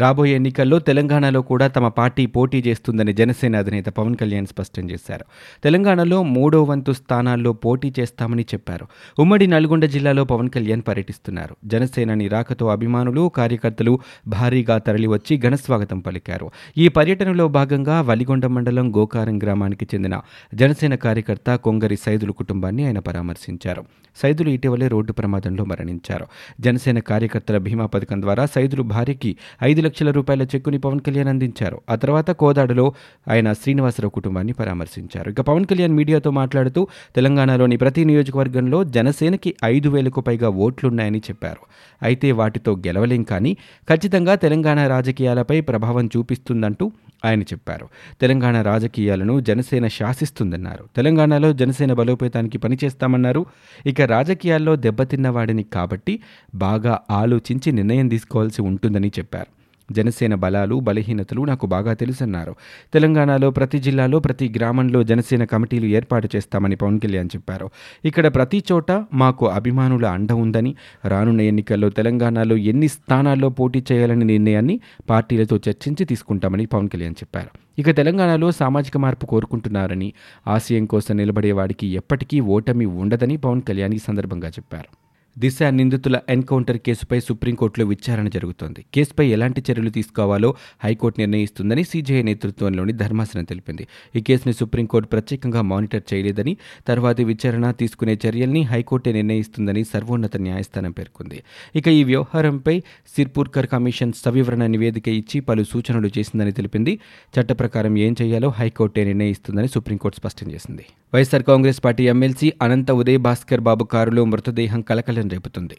రాబోయే ఎన్నికల్లో తెలంగాణలో కూడా తమ పార్టీ పోటీ చేస్తుందని జనసేన అధినేత పవన్ కళ్యాణ్ స్పష్టం చేశారు. తెలంగాణలో మూడో వంతు స్థానాల్లో పోటీ చేస్తామని చెప్పారు. ఉమ్మడి నల్గొండ జిల్లాలో పవన్ కళ్యాణ్ పర్యటిస్తున్నారు. జనసేనని రాకతో అభిమానులు కార్యకర్తలు భారీగా తరలివచ్చి ఘనస్వాగతం పలికారు. ఈ పర్యటనలో భాగంగా వలిగొండ మండలం గోకారం గ్రామానికి చెందిన జనసేన కార్యకర్త కొంగరి సైదులు కుటుంబాన్ని ఆయన పరామర్శించారు. సైదులు ఇటీవలే రోడ్డు ప్రమాదంలో మరణించారు. జనసేన కార్యకర్తల బీమా పథకం ద్వారా సైదులు భార్యకి ఐదు లక్షల రూపాయల చెక్కుని పవన్ కళ్యాణ్ అందించారు. ఆ తర్వాత కోదాడలో ఆయన శ్రీనివాసరావు కుటుంబాన్ని పరామర్శించారు. ఇక పవన్ కళ్యాణ్ మీడియాతో మాట్లాడుతూ తెలంగాణలోని ప్రతి నియోజకవర్గంలో జనసేనకి ఐదు వేలకు పైగా ఓట్లున్నాయని చెప్పారు. అయితే వాటితో గెలవలేం కానీ ఖచ్చితంగా తెలంగాణ రాజకీయాలపై ప్రభావం చూపిస్తుందంటూ ఆయన చెప్పారు. తెలంగాణ రాజకీయాలను జనసేన శాసిస్తుందన్నారు. తెలంగాణలో జనసేన బలోపేతానికి పనిచేస్తామన్నారు. ఇక రాజకీయాల్లో దెబ్బతిన్న వాడిని కాబట్టి బాగా ఆలోచించి నిర్ణయం తీసుకోవాల్సి ఉంటుందని చెప్పారు. జనసేన బలాలు బలహీనతలు నాకు బాగా తెలుసన్నారు. తెలంగాణలో ప్రతి జిల్లాలో ప్రతి గ్రామంలో జనసేన కమిటీలు ఏర్పాటు చేస్తామని పవన్ కళ్యాణ్ చెప్పారు. ఇక్కడ ప్రతి చోట మాకు అభిమానుల అండ ఉందని రానున్న ఎన్నికల్లో తెలంగాణలో ఎన్ని స్థానాల్లో పోటీ చేయాలనే నిర్ణయాన్ని పార్టీలతో చర్చించి తీసుకుంటామని పవన్ కళ్యాణ్ చెప్పారు. ఇక తెలంగాణలో సామాజిక మార్పు కోరుకుంటున్నారని ఆశయం కోసం నిలబడేవాడికి ఎప్పటికీ ఓటమి ఉండదని పవన్ కళ్యాణ్ ఈ సందర్భంగా చెప్పారు. దిశ నిందితుల ఎన్కౌంటర్ కేసుపై సుప్రీంకోర్టులో విచారణ జరుగుతోంది. కేసుపై ఎలాంటి చర్యలు తీసుకోవాలో హైకోర్టు నిర్ణయిస్తుందని సీజేఐ నేతృత్వంలోని ధర్మాసనం తెలిపింది. ఈ కేసును సుప్రీంకోర్టు ప్రత్యేకంగా మానిటర్ చేయలేదని తర్వాతి విచారణ తీసుకునే చర్యల్ని హైకోర్టే నిర్ణయిస్తుందని సర్వోన్నత న్యాయస్థానం పేర్కొంది. ఇక ఈ వ్యవహారంపై సిర్పూర్కర్ కమిషన్ సవివరణ నివేదిక ఇచ్చి పలు సూచనలు చేసిందని తెలిపింది. చట్ట ప్రకారం ఏం చేయాలో హైకోర్టే నిర్ణయిస్తుందని సుప్రీంకోర్టు స్పష్టం చేసింది. YSR Congress party MLC Anantha Uday Bhaskar Babu కారులో మృతదేహం కలకల రేపుతుంది.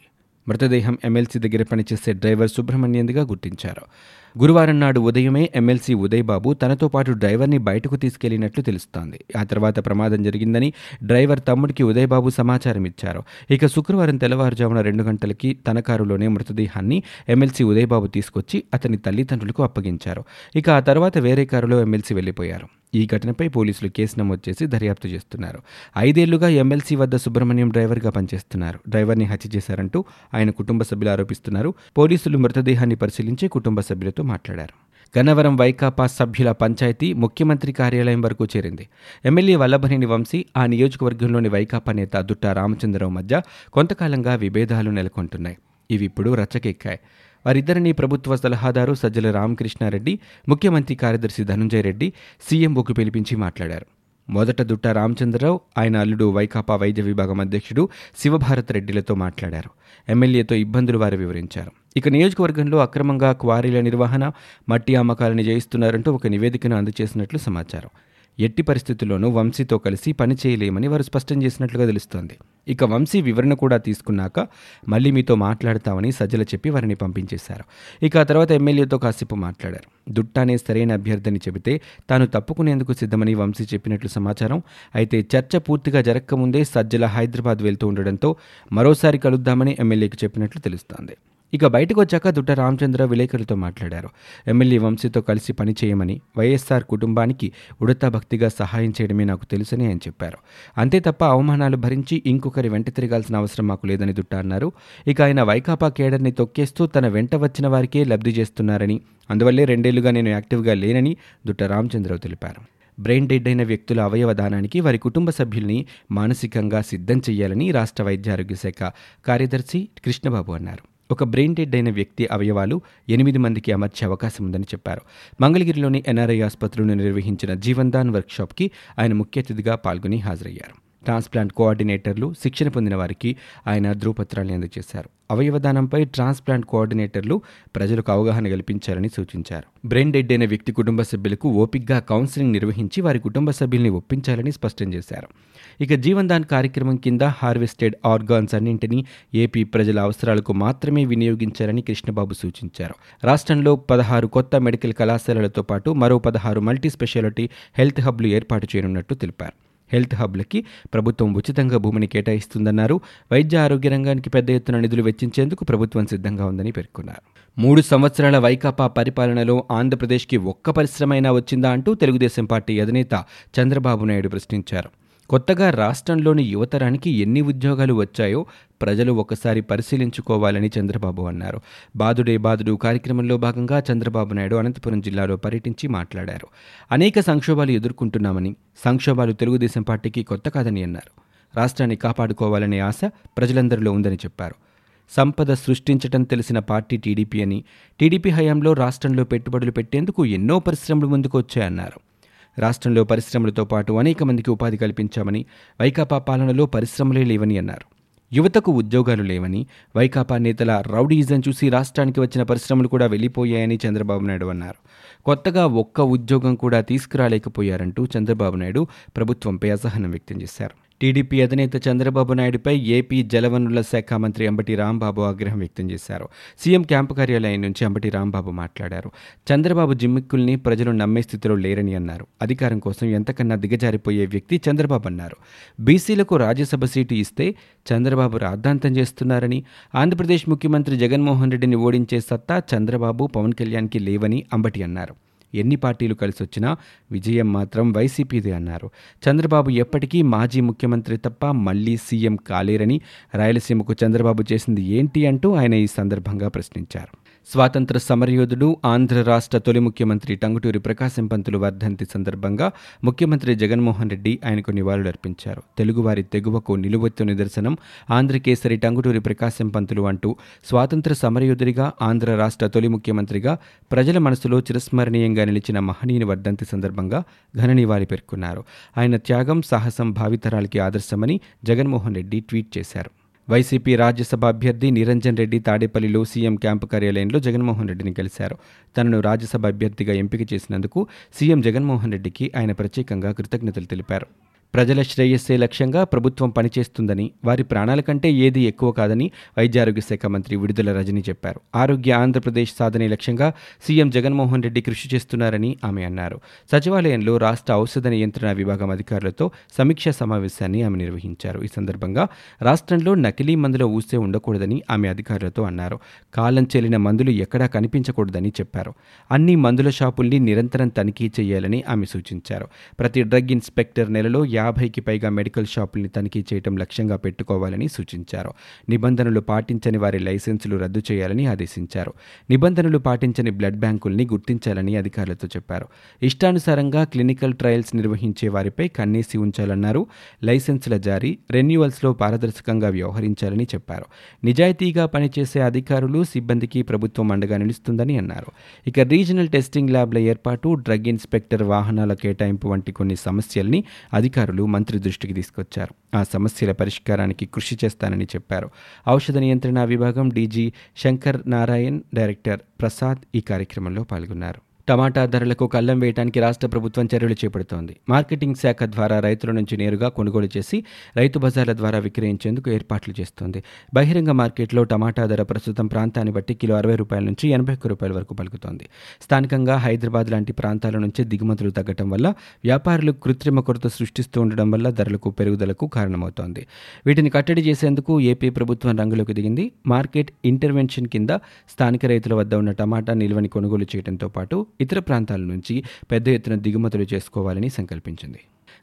మృతదేహం ఎమ్మెల్సీ దగ్గర పనిచేసే డ్రైవర్ సుబ్రహ్మణ్యందిగా గుర్తించారు. గురువారం నాడు ఉదయమే ఎమ్మెల్సీ ఉదయ్ బాబు తనతో పాటు డ్రైవర్ని బయటకు తీసుకెళ్ళినట్లు తెలుస్తోంది. ఆ తర్వాత ప్రమాదం జరిగిందని డ్రైవర్ తమ్ముడికి ఉదయ్ బాబు సమాచారం ఇచ్చారు. ఇక శుక్రవారం తెల్లవారుజామున రెండు గంటలకి తన కారులోనే మృతదేహాన్ని ఎమ్మెల్సీ ఉదయ్ బాబు తీసుకొచ్చి అతని తల్లిదండ్రులకు అప్పగించారు. ఇక ఆ తర్వాత వేరే కారులో ఎమ్మెల్సీ వెళ్ళిపోయారు ఈ ఘటనపై పోలీసులు కేసు నమోదు చేసి దర్యాప్తు చేస్తున్నారు. ఐదేళ్ళుగా ఎమ్మెల్సీ వద్ద సుబ్రహ్మణ్యం డ్రైవర్గా పనిచేస్తున్నారు. డ్రైవర్ని హత్య చేశారంటూ ఆయన కుటుంబ సభ్యులు ఆరోపిస్తున్నారు. పోలీసులు మృతదేహాన్ని పరిశీలించి కుటుంబ సభ్యులతో మాట్లాడారు. గన్నవరం వైకాపా సభ్యుల పంచాయతీ ముఖ్యమంత్రి కార్యాలయం వరకు చేరింది. ఎమ్మెల్యే వల్లభనేని వంశీ ఆ నియోజకవర్గంలోని వైకాపా నేత దుట్టా రామచంద్రరావు మధ్య కొంతకాలంగా విభేదాలు నెలకొంటున్నాయి. ఇవి ఇప్పుడు రచ్చకెక్కాయి. వారిద్దరిని ప్రభుత్వ సలహాదారు సజ్జల రామకృష్ణారెడ్డి ముఖ్యమంత్రి కార్యదర్శి ధనుంజయ రెడ్డి సీఎంఓకు పిలిపించి మాట్లాడారు. మొదట దుట్ట రామచంద్రరావు ఆయన అల్లుడు వైకాపా వైద్య విభాగం అధ్యక్షుడు శివభారత్ రెడ్డిలతో మాట్లాడారు. ఎమ్మెల్యేతో ఇబ్బందులు వారు వివరించారు. ఇక నియోజకవర్గంలో అక్రమంగా క్వారీల నిర్వహణ మట్టి అమ్మకాలను చేయిస్తున్నారంటూ ఒక నివేదికను అందజేసినట్లు సమాచారం. ఎట్టి పరిస్థితుల్లోనూ వంశీతో కలిసి పని చేయలేమని వారు స్పష్టం చేసినట్లుగా తెలుస్తోంది. ఇక వంశీ వివరణ కూడా తీసుకున్నాక మళ్ళీ మీతో మాట్లాడతామని సజ్జల చెప్పి వారిని పంపించేశారు. ఇక ఆ తర్వాత ఎమ్మెల్యేతో కాసేపు మాట్లాడారు. దుట్టానే సరైన అభ్యర్థిని చెబితే తాను తప్పుకునేందుకు సిద్ధమని వంశీ చెప్పినట్లు సమాచారం. అయితే చర్చ పూర్తిగా జరగకముందే సజ్జల హైదరాబాద్ వెళ్తూ ఉండడంతో మరోసారి కలుద్దామని ఎమ్మెల్యేకి చెప్పినట్లు తెలుస్తోంది. ఇక బయటకు వచ్చాక దుట్ట రామచంద్ర విలేకరులతో మాట్లాడారు. ఎమ్మెల్యే వంశీతో కలిసి పనిచేయమని వైఎస్ఆర్ కుటుంబానికి ఉడతా భక్తిగా సహాయం చేయడమే నాకు తెలుసని ఆయన చెప్పారు. అంతే తప్ప అవమానాలు భరించి ఇంకొకరి వెంట తిరగాల్సిన అవసరం మాకు లేదని దుట్ట అన్నారు. ఇక ఆయన వైకాపా కేడర్ని తొక్కేస్తూ తన వెంట వచ్చిన వారికే లబ్ధి చేస్తున్నారని అందువల్లే రెండేళ్ళుగా నేను యాక్టివ్గా లేనని దుట్ట రామచంద్రరావు తెలిపారు. బ్రెయిన్ డెడ్ అయిన వ్యక్తుల అవయవ దానానికి వారి కుటుంబ సభ్యుల్ని మానసికంగా సిద్ధం చేయాలని రాష్ట్ర వైద్య ఆరోగ్య శాఖ కార్యదర్శి కృష్ణబాబు అన్నారు. ఒక బ్రెయిన్ డెడ్ అయిన వ్యక్తి అవయవాలు ఎనిమిది మందికి అమర్చే అవకాశం ఉందని చెప్పారు. మంగళగిరిలోని ఎన్ఆర్ఐ ఆసుపత్రిలో నిర్వహించిన జీవన్దాన్ వర్క్షాప్కి ఆయన ముఖ్య అతిథిగా పాల్గొని హాజరయ్యారు. ట్రాన్స్ప్లాంట్ కోఆర్డినేటర్లు శిక్షణ పొందిన వారికి ఆయన ధృవపత్రాన్ని అందజేశారు. అవయవదానంపై ట్రాన్స్ప్లాంట్ కోఆర్డినేటర్లు ప్రజలకు అవగాహన కల్పించాలని సూచించారు. బ్రెయిన్ డెడ్ అయిన వ్యక్తి కుటుంబ సభ్యులకు ఓపిక్గా కౌన్సిలింగ్ నిర్వహించి వారి కుటుంబ సభ్యుల్ని ఒప్పించాలని స్పష్టం చేశారు. ఇక జీవన్దాన్ కార్యక్రమం కింద హార్వెస్టెడ్ ఆర్గాన్స్ అన్నింటినీ ఏపీ ప్రజల అవసరాలకు మాత్రమే వినియోగించాలని కృష్ణబాబు సూచించారు. రాష్ట్రంలో పదహారు కొత్త మెడికల్ కళాశాలలతో పాటు మరో పదహారు మల్టీ స్పెషాలిటీ హెల్త్ హబ్లు ఏర్పాటు చేయనున్నట్టు తెలిపారు. హెల్త్ హబ్లకి ప్రభుత్వం ఉచితంగా భూమిని కేటాయిస్తుందన్నారు. వైద్య ఆరోగ్య రంగానికి పెద్ద ఎత్తున నిధులు వెచ్చించేందుకు ప్రభుత్వం సిద్ధంగా ఉందని పేర్కొన్నారు. మూడు సంవత్సరాల వైకాపా పరిపాలనలో ఆంధ్రప్రదేశ్కి ఒక్క పరిశ్రమైనా వచ్చిందా అంటూ తెలుగుదేశం పార్టీ అధినేత చంద్రబాబు నాయుడు ప్రశ్నించారు. కొత్తగా రాష్ట్రంలోని యువతరానికి ఎన్ని ఉద్యోగాలు వచ్చాయో ప్రజలు ఒకసారి పరిశీలించుకోవాలని చంద్రబాబు అన్నారు. బాదుడే బాదుడు కార్యక్రమంలో భాగంగా చంద్రబాబు నాయుడు అనంతపురం జిల్లాలో పర్యటించి మాట్లాడారు. అనేక సంక్షోభాలు ఎదుర్కొంటున్నామని సంక్షోభాలు తెలుగుదేశం పార్టీకి కొత్త కాదని అన్నారు. రాష్ట్రాన్ని కాపాడుకోవాలనే ఆశ ప్రజలందరిలో ఉందని చెప్పారు. సంపద సృష్టించటం తెలిసిన పార్టీ టీడీపీ అని టీడీపీ హయాంలో రాష్ట్రంలో పెట్టుబడులు పెట్టేందుకు ఎన్నో పరిశ్రమలు ముందుకు వచ్చాయన్నారు రాష్ట్రంలో పరిశ్రమలతో పాటు అనేక మందికి ఉపాధి కల్పించామని వైకాపా పాలనలో పరిశ్రమలే లేవని అన్నారు. యువతకు ఉద్యోగాలు లేవని వైకాపా నేతల రౌడీజన్ చూసి రాష్ట్రానికి వచ్చిన పరిశ్రమలు కూడా వెళ్ళిపోయాయని చంద్రబాబు నాయుడు అన్నారు. కొత్తగా ఒక్క ఉద్యోగం కూడా తీసుకురాలేకపోయారంటూ చంద్రబాబు నాయుడు ప్రభుత్వంపై అసహనం వ్యక్తం చేశారు. టీడీపీ అధినేత చంద్రబాబు నాయుడుపై ఏపీ జలవనరుల శాఖ మంత్రి అంబటి రాంబాబు ఆగ్రహం వ్యక్తం చేశారు. సీఎం క్యాంపు కార్యాలయం నుంచి అంబటి రాంబాబు మాట్లాడారు. చంద్రబాబు జిమ్మిక్కుల్ని ప్రజలు నమ్మే స్థితిలో లేరని అన్నారు. అధికారం కోసం ఎంతకన్నా దిగజారిపోయే వ్యక్తి చంద్రబాబు అన్నారు. బీసీలకు రాజ్యసభ సీటు ఇస్తే చంద్రబాబు రాద్ధాంతం చేస్తున్నారని ఆంధ్రప్రదేశ్ ముఖ్యమంత్రి జగన్మోహన్ రెడ్డిని ఓడించే సత్తా చంద్రబాబు పవన్ కళ్యాణ్కి లేవని అంబటి అన్నారు. ఎన్ని పార్టీలు కలిసొచ్చినా విజయం మాత్రం వైసీపీదే అన్నారు. చంద్రబాబు ఎప్పటికీ మాజీ ముఖ్యమంత్రి తప్ప మళ్ళీ సీఎం కాలేరని రాయలసీమకు చంద్రబాబు చేసింది ఏంటి అంటూ ఆయన ఈ సందర్భంగా ప్రశ్నించారు. స్వాతంత్ర సమరయోధుడు ఆంధ్ర రాష్ట్ర తొలి ముఖ్యమంత్రి టంగుటూరి ప్రకాశం పంతులు వర్ధంతి సందర్భంగా ముఖ్యమంత్రి జగన్మోహన్ రెడ్డి ఆయనకు నివాళులర్పించారు. తెలుగువారి తెగువకు నిలువెత్తు నిదర్శనం ఆంధ్రకేసరి టంగుటూరి ప్రకాశం పంతులు అంటూ స్వాతంత్ర సమరయోధుడిగా ఆంధ్ర రాష్ట్ర తొలి ముఖ్యమంత్రిగా ప్రజల మనసులో చిరస్మరణీయంగా నిలిచిన మహనీయుని వర్ధంతి సందర్భంగా ఘన నివాళి పేర్కొన్నారు. ఆయన త్యాగం సాహసం భావితరాలకి ఆదర్శమని జగన్మోహన్ రెడ్డి ట్వీట్ చేశారు. వైసీపీ రాజ్యసభ అభ్యర్థి నిరంజన్ రెడ్డి తాడేపల్లిలో సీఎం క్యాంపు కార్యాలయంలో జగన్మోహన్ రెడ్డిని కలిశారు. తనను రాజ్యసభ అభ్యర్థిగా ఎంపిక చేసినందుకు సీఎం జగన్మోహన్ రెడ్డికి ఆయన ప్రత్యేకంగా కృతజ్ఞతలు తెలిపారు. ప్రజల శ్రేయస్సే లక్ష్యంగా ప్రభుత్వం పనిచేస్తుందని వారి ప్రాణాల కంటే ఏది ఎక్కువ కాదని వైద్యారోగ్య శాఖ మంత్రి విడుదల రజని చెప్పారు. ఆరోగ్య ఆంధ్రప్రదేశ్ సాధనే లక్ష్యంగా సీఎం జగన్మోహన్ రెడ్డి కృషి చేస్తున్నారని ఆమె అన్నారు. సచివాలయంలో రాష్ట్ర ఔషధ నియంత్రణ విభాగం అధికారులతో సమీక్షా సమావేశాన్ని ఆమె నిర్వహించారు. ఈ సందర్భంగా రాష్ట్రంలో నకిలీ మందుల ఊసే ఉండకూడదని ఆమె అధికారులతో అన్నారు. కాలం చెల్లిన మందులు ఎక్కడా కనిపించకూడదని చెప్పారు. అన్ని మందుల షాపుల్ని నిరంతరం తనిఖీ చేయాలని ఆమె సూచించారు. ప్రతి డ్రగ్ ఇన్స్పెక్టర్ నెలలో యాభైకి పైగా మెడికల్ షాపుల్ని తనిఖీ చేయడం లక్ష్యంగా పెట్టుకోవాలని సూచించారు. నిబంధనలు పాటించని వారి లైసెన్సులు రద్దు చేయాలని ఆదేశించారు. నిబంధనలు పాటించని బ్లడ్ బ్యాంకుల్ని గుర్తించాలని అధికారులతో చెప్పారు. ఇష్టానుసారంగా క్లినికల్ ట్రయల్స్ నిర్వహించే వారిపై కన్నేసి ఉంచాలన్నారు. లైసెన్సుల జారీ రెన్యువల్స్లో పారదర్శకంగా వ్యవహరించాలని చెప్పారు. నిజాయితీగా పనిచేసే అధికారులు సిబ్బందికి ప్రభుత్వం అండగా నిలుస్తుందని అన్నారు. ఇక రీజనల్ టెస్టింగ్ ల్యాబ్ల ఏర్పాటు డ్రగ్ ఇన్స్పెక్టర్ వాహనాల కేటాయింపు వంటి కొన్ని సమస్యల్ని అధికారులు మంత్రి దృష్టికి తీసుకొచ్చారు. ఆ సమస్యల పరిష్కారానికి కృషి చేస్తానని చెప్పారు. ఔషధ నియంత్రణ విభాగం డీజీ శంకర్ నారాయణ్ డైరెక్టర్ ప్రసాద్ ఈ కార్యక్రమంలో పాల్గొన్నారు. టమాటా ధరలకు కళ్ళం వేయడానికి రాష్ట్ర ప్రభుత్వం చర్యలు చేపడుతోంది. మార్కెటింగ్ శాఖ ద్వారా రైతుల నుంచి నేరుగా కొనుగోలు చేసి రైతు బజార్ల ద్వారా విక్రయించేందుకు ఏర్పాట్లు చేస్తోంది. బహిరంగ మార్కెట్లో టమాటా ధర ప్రస్తుతం ప్రాంతాన్ని బట్టి కిలో అరవై రూపాయల నుంచి ఎనభై ఒక్క రూపాయల వరకు పలుకుతోంది. స్థానికంగా హైదరాబాద్ లాంటి ప్రాంతాల నుంచి దిగుమతులు తగ్గటం వల్ల వ్యాపారులు కృత్రిమ కొరత సృష్టిస్తూ ఉండడం వల్ల ధరలకు పెరుగుదలకు కారణమవుతోంది. వీటిని కట్టడి చేసేందుకు ఏపీ ప్రభుత్వం రంగులోకి దిగింది. మార్కెట్ ఇంటర్వెన్షన్ కింద స్థానిక రైతుల వద్ద ఉన్న టమాటా నిల్వని కొనుగోలు చేయడంతో పాటు ఇతర ప్రాంతాల నుంచి పెద్ద ఎత్తున దిగుమతులు చేసుకోవాలని సంకల్పించింది.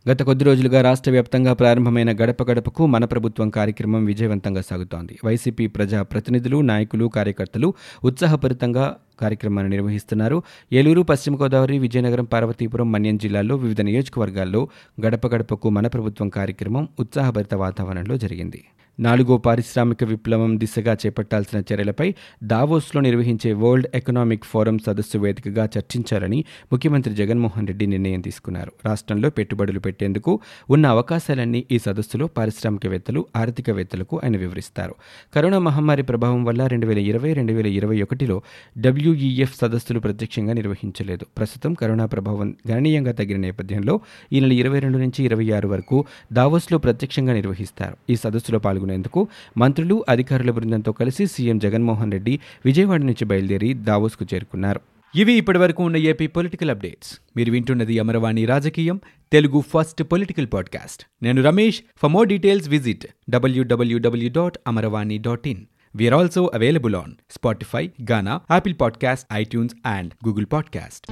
గత కొద్ది రోజులుగా రాష్ట్ర వ్యాప్తంగా ప్రారంభమైన గడప గడపకు మన ప్రభుత్వం కార్యక్రమం విజయవంతంగా సాగుతోంది. వైసీపీ ప్రజా ప్రతినిధులు నాయకులు కార్యకర్తలు ఉత్సాహభరితంగా కార్యక్రమాన్ని నిర్వహిస్తున్నారు. ఏలూరు పశ్చిమ గోదావరి విజయనగరం పార్వతీపురం మన్యం జిల్లాల్లో వివిధ నియోజకవర్గాల్లో గడప గడపకు మన ప్రభుత్వం కార్యక్రమం ఉత్సాహభరిత వాతావరణంలో జరిగింది. నాలుగో పారిశ్రామిక విప్లవం దిశగా చేపట్టాల్సిన చర్యలపై దావోస్లో నిర్వహించే వరల్డ్ ఎకనామిక్ ఫోరం సదస్సు వేదికగా చర్చించాలని ముఖ్యమంత్రి జగన్మోహన్ రెడ్డి నిర్ణయం తీసుకున్నారు. రాష్ట్రంలో పెట్టుబడులు పెట్టేందుకు ఉన్న అవకాశాలన్నీ ఈ సదస్సులో పారిశ్రామికవేత్తలు ఆర్థికవేత్తలకు ఆయన వివరిస్తారు. కరోనా మహమ్మారి ప్రభావం వల్ల రెండు వేల ఇరవై రెండు వేల ఇరవై ఒకటిలో డబ్ల్యూఈఎఫ్ సదస్సులు ప్రత్యక్షంగా నిర్వహించలేదు. ప్రస్తుతం కరోనా ప్రభావం గణనీయంగా తగ్గిన నేపథ్యంలో ఈ నెల ఇరవై రెండు నుంచి ఇరవై ఆరు వరకు దావోస్లో ప్రత్యక్షంగా నిర్వహిస్తారు. ఈ సదస్సులో పాల్గొనేందుకు మంత్రులు అధికారుల బృందంతో కలిసి సీఎం జగన్మోహన్ రెడ్డి విజయవాడ నుంచి బయలుదేరి దావోస్కు చేరుకున్నారు. ఇవి ఇప్పటివరకు ఉన్న ఏపీ పొలిటికల్ అప్డేట్స్. మీరు వింటున్నది అమరవాణి రాజకీయం తెలుగు ఫస్ట్ పొలిటికల్ పాడ్కాస్ట్. నేను Ramesh. For more details visit WWW dot Amaravani dot in we are also available on Spotify Gaana Apple podcast iTunes and Google podcast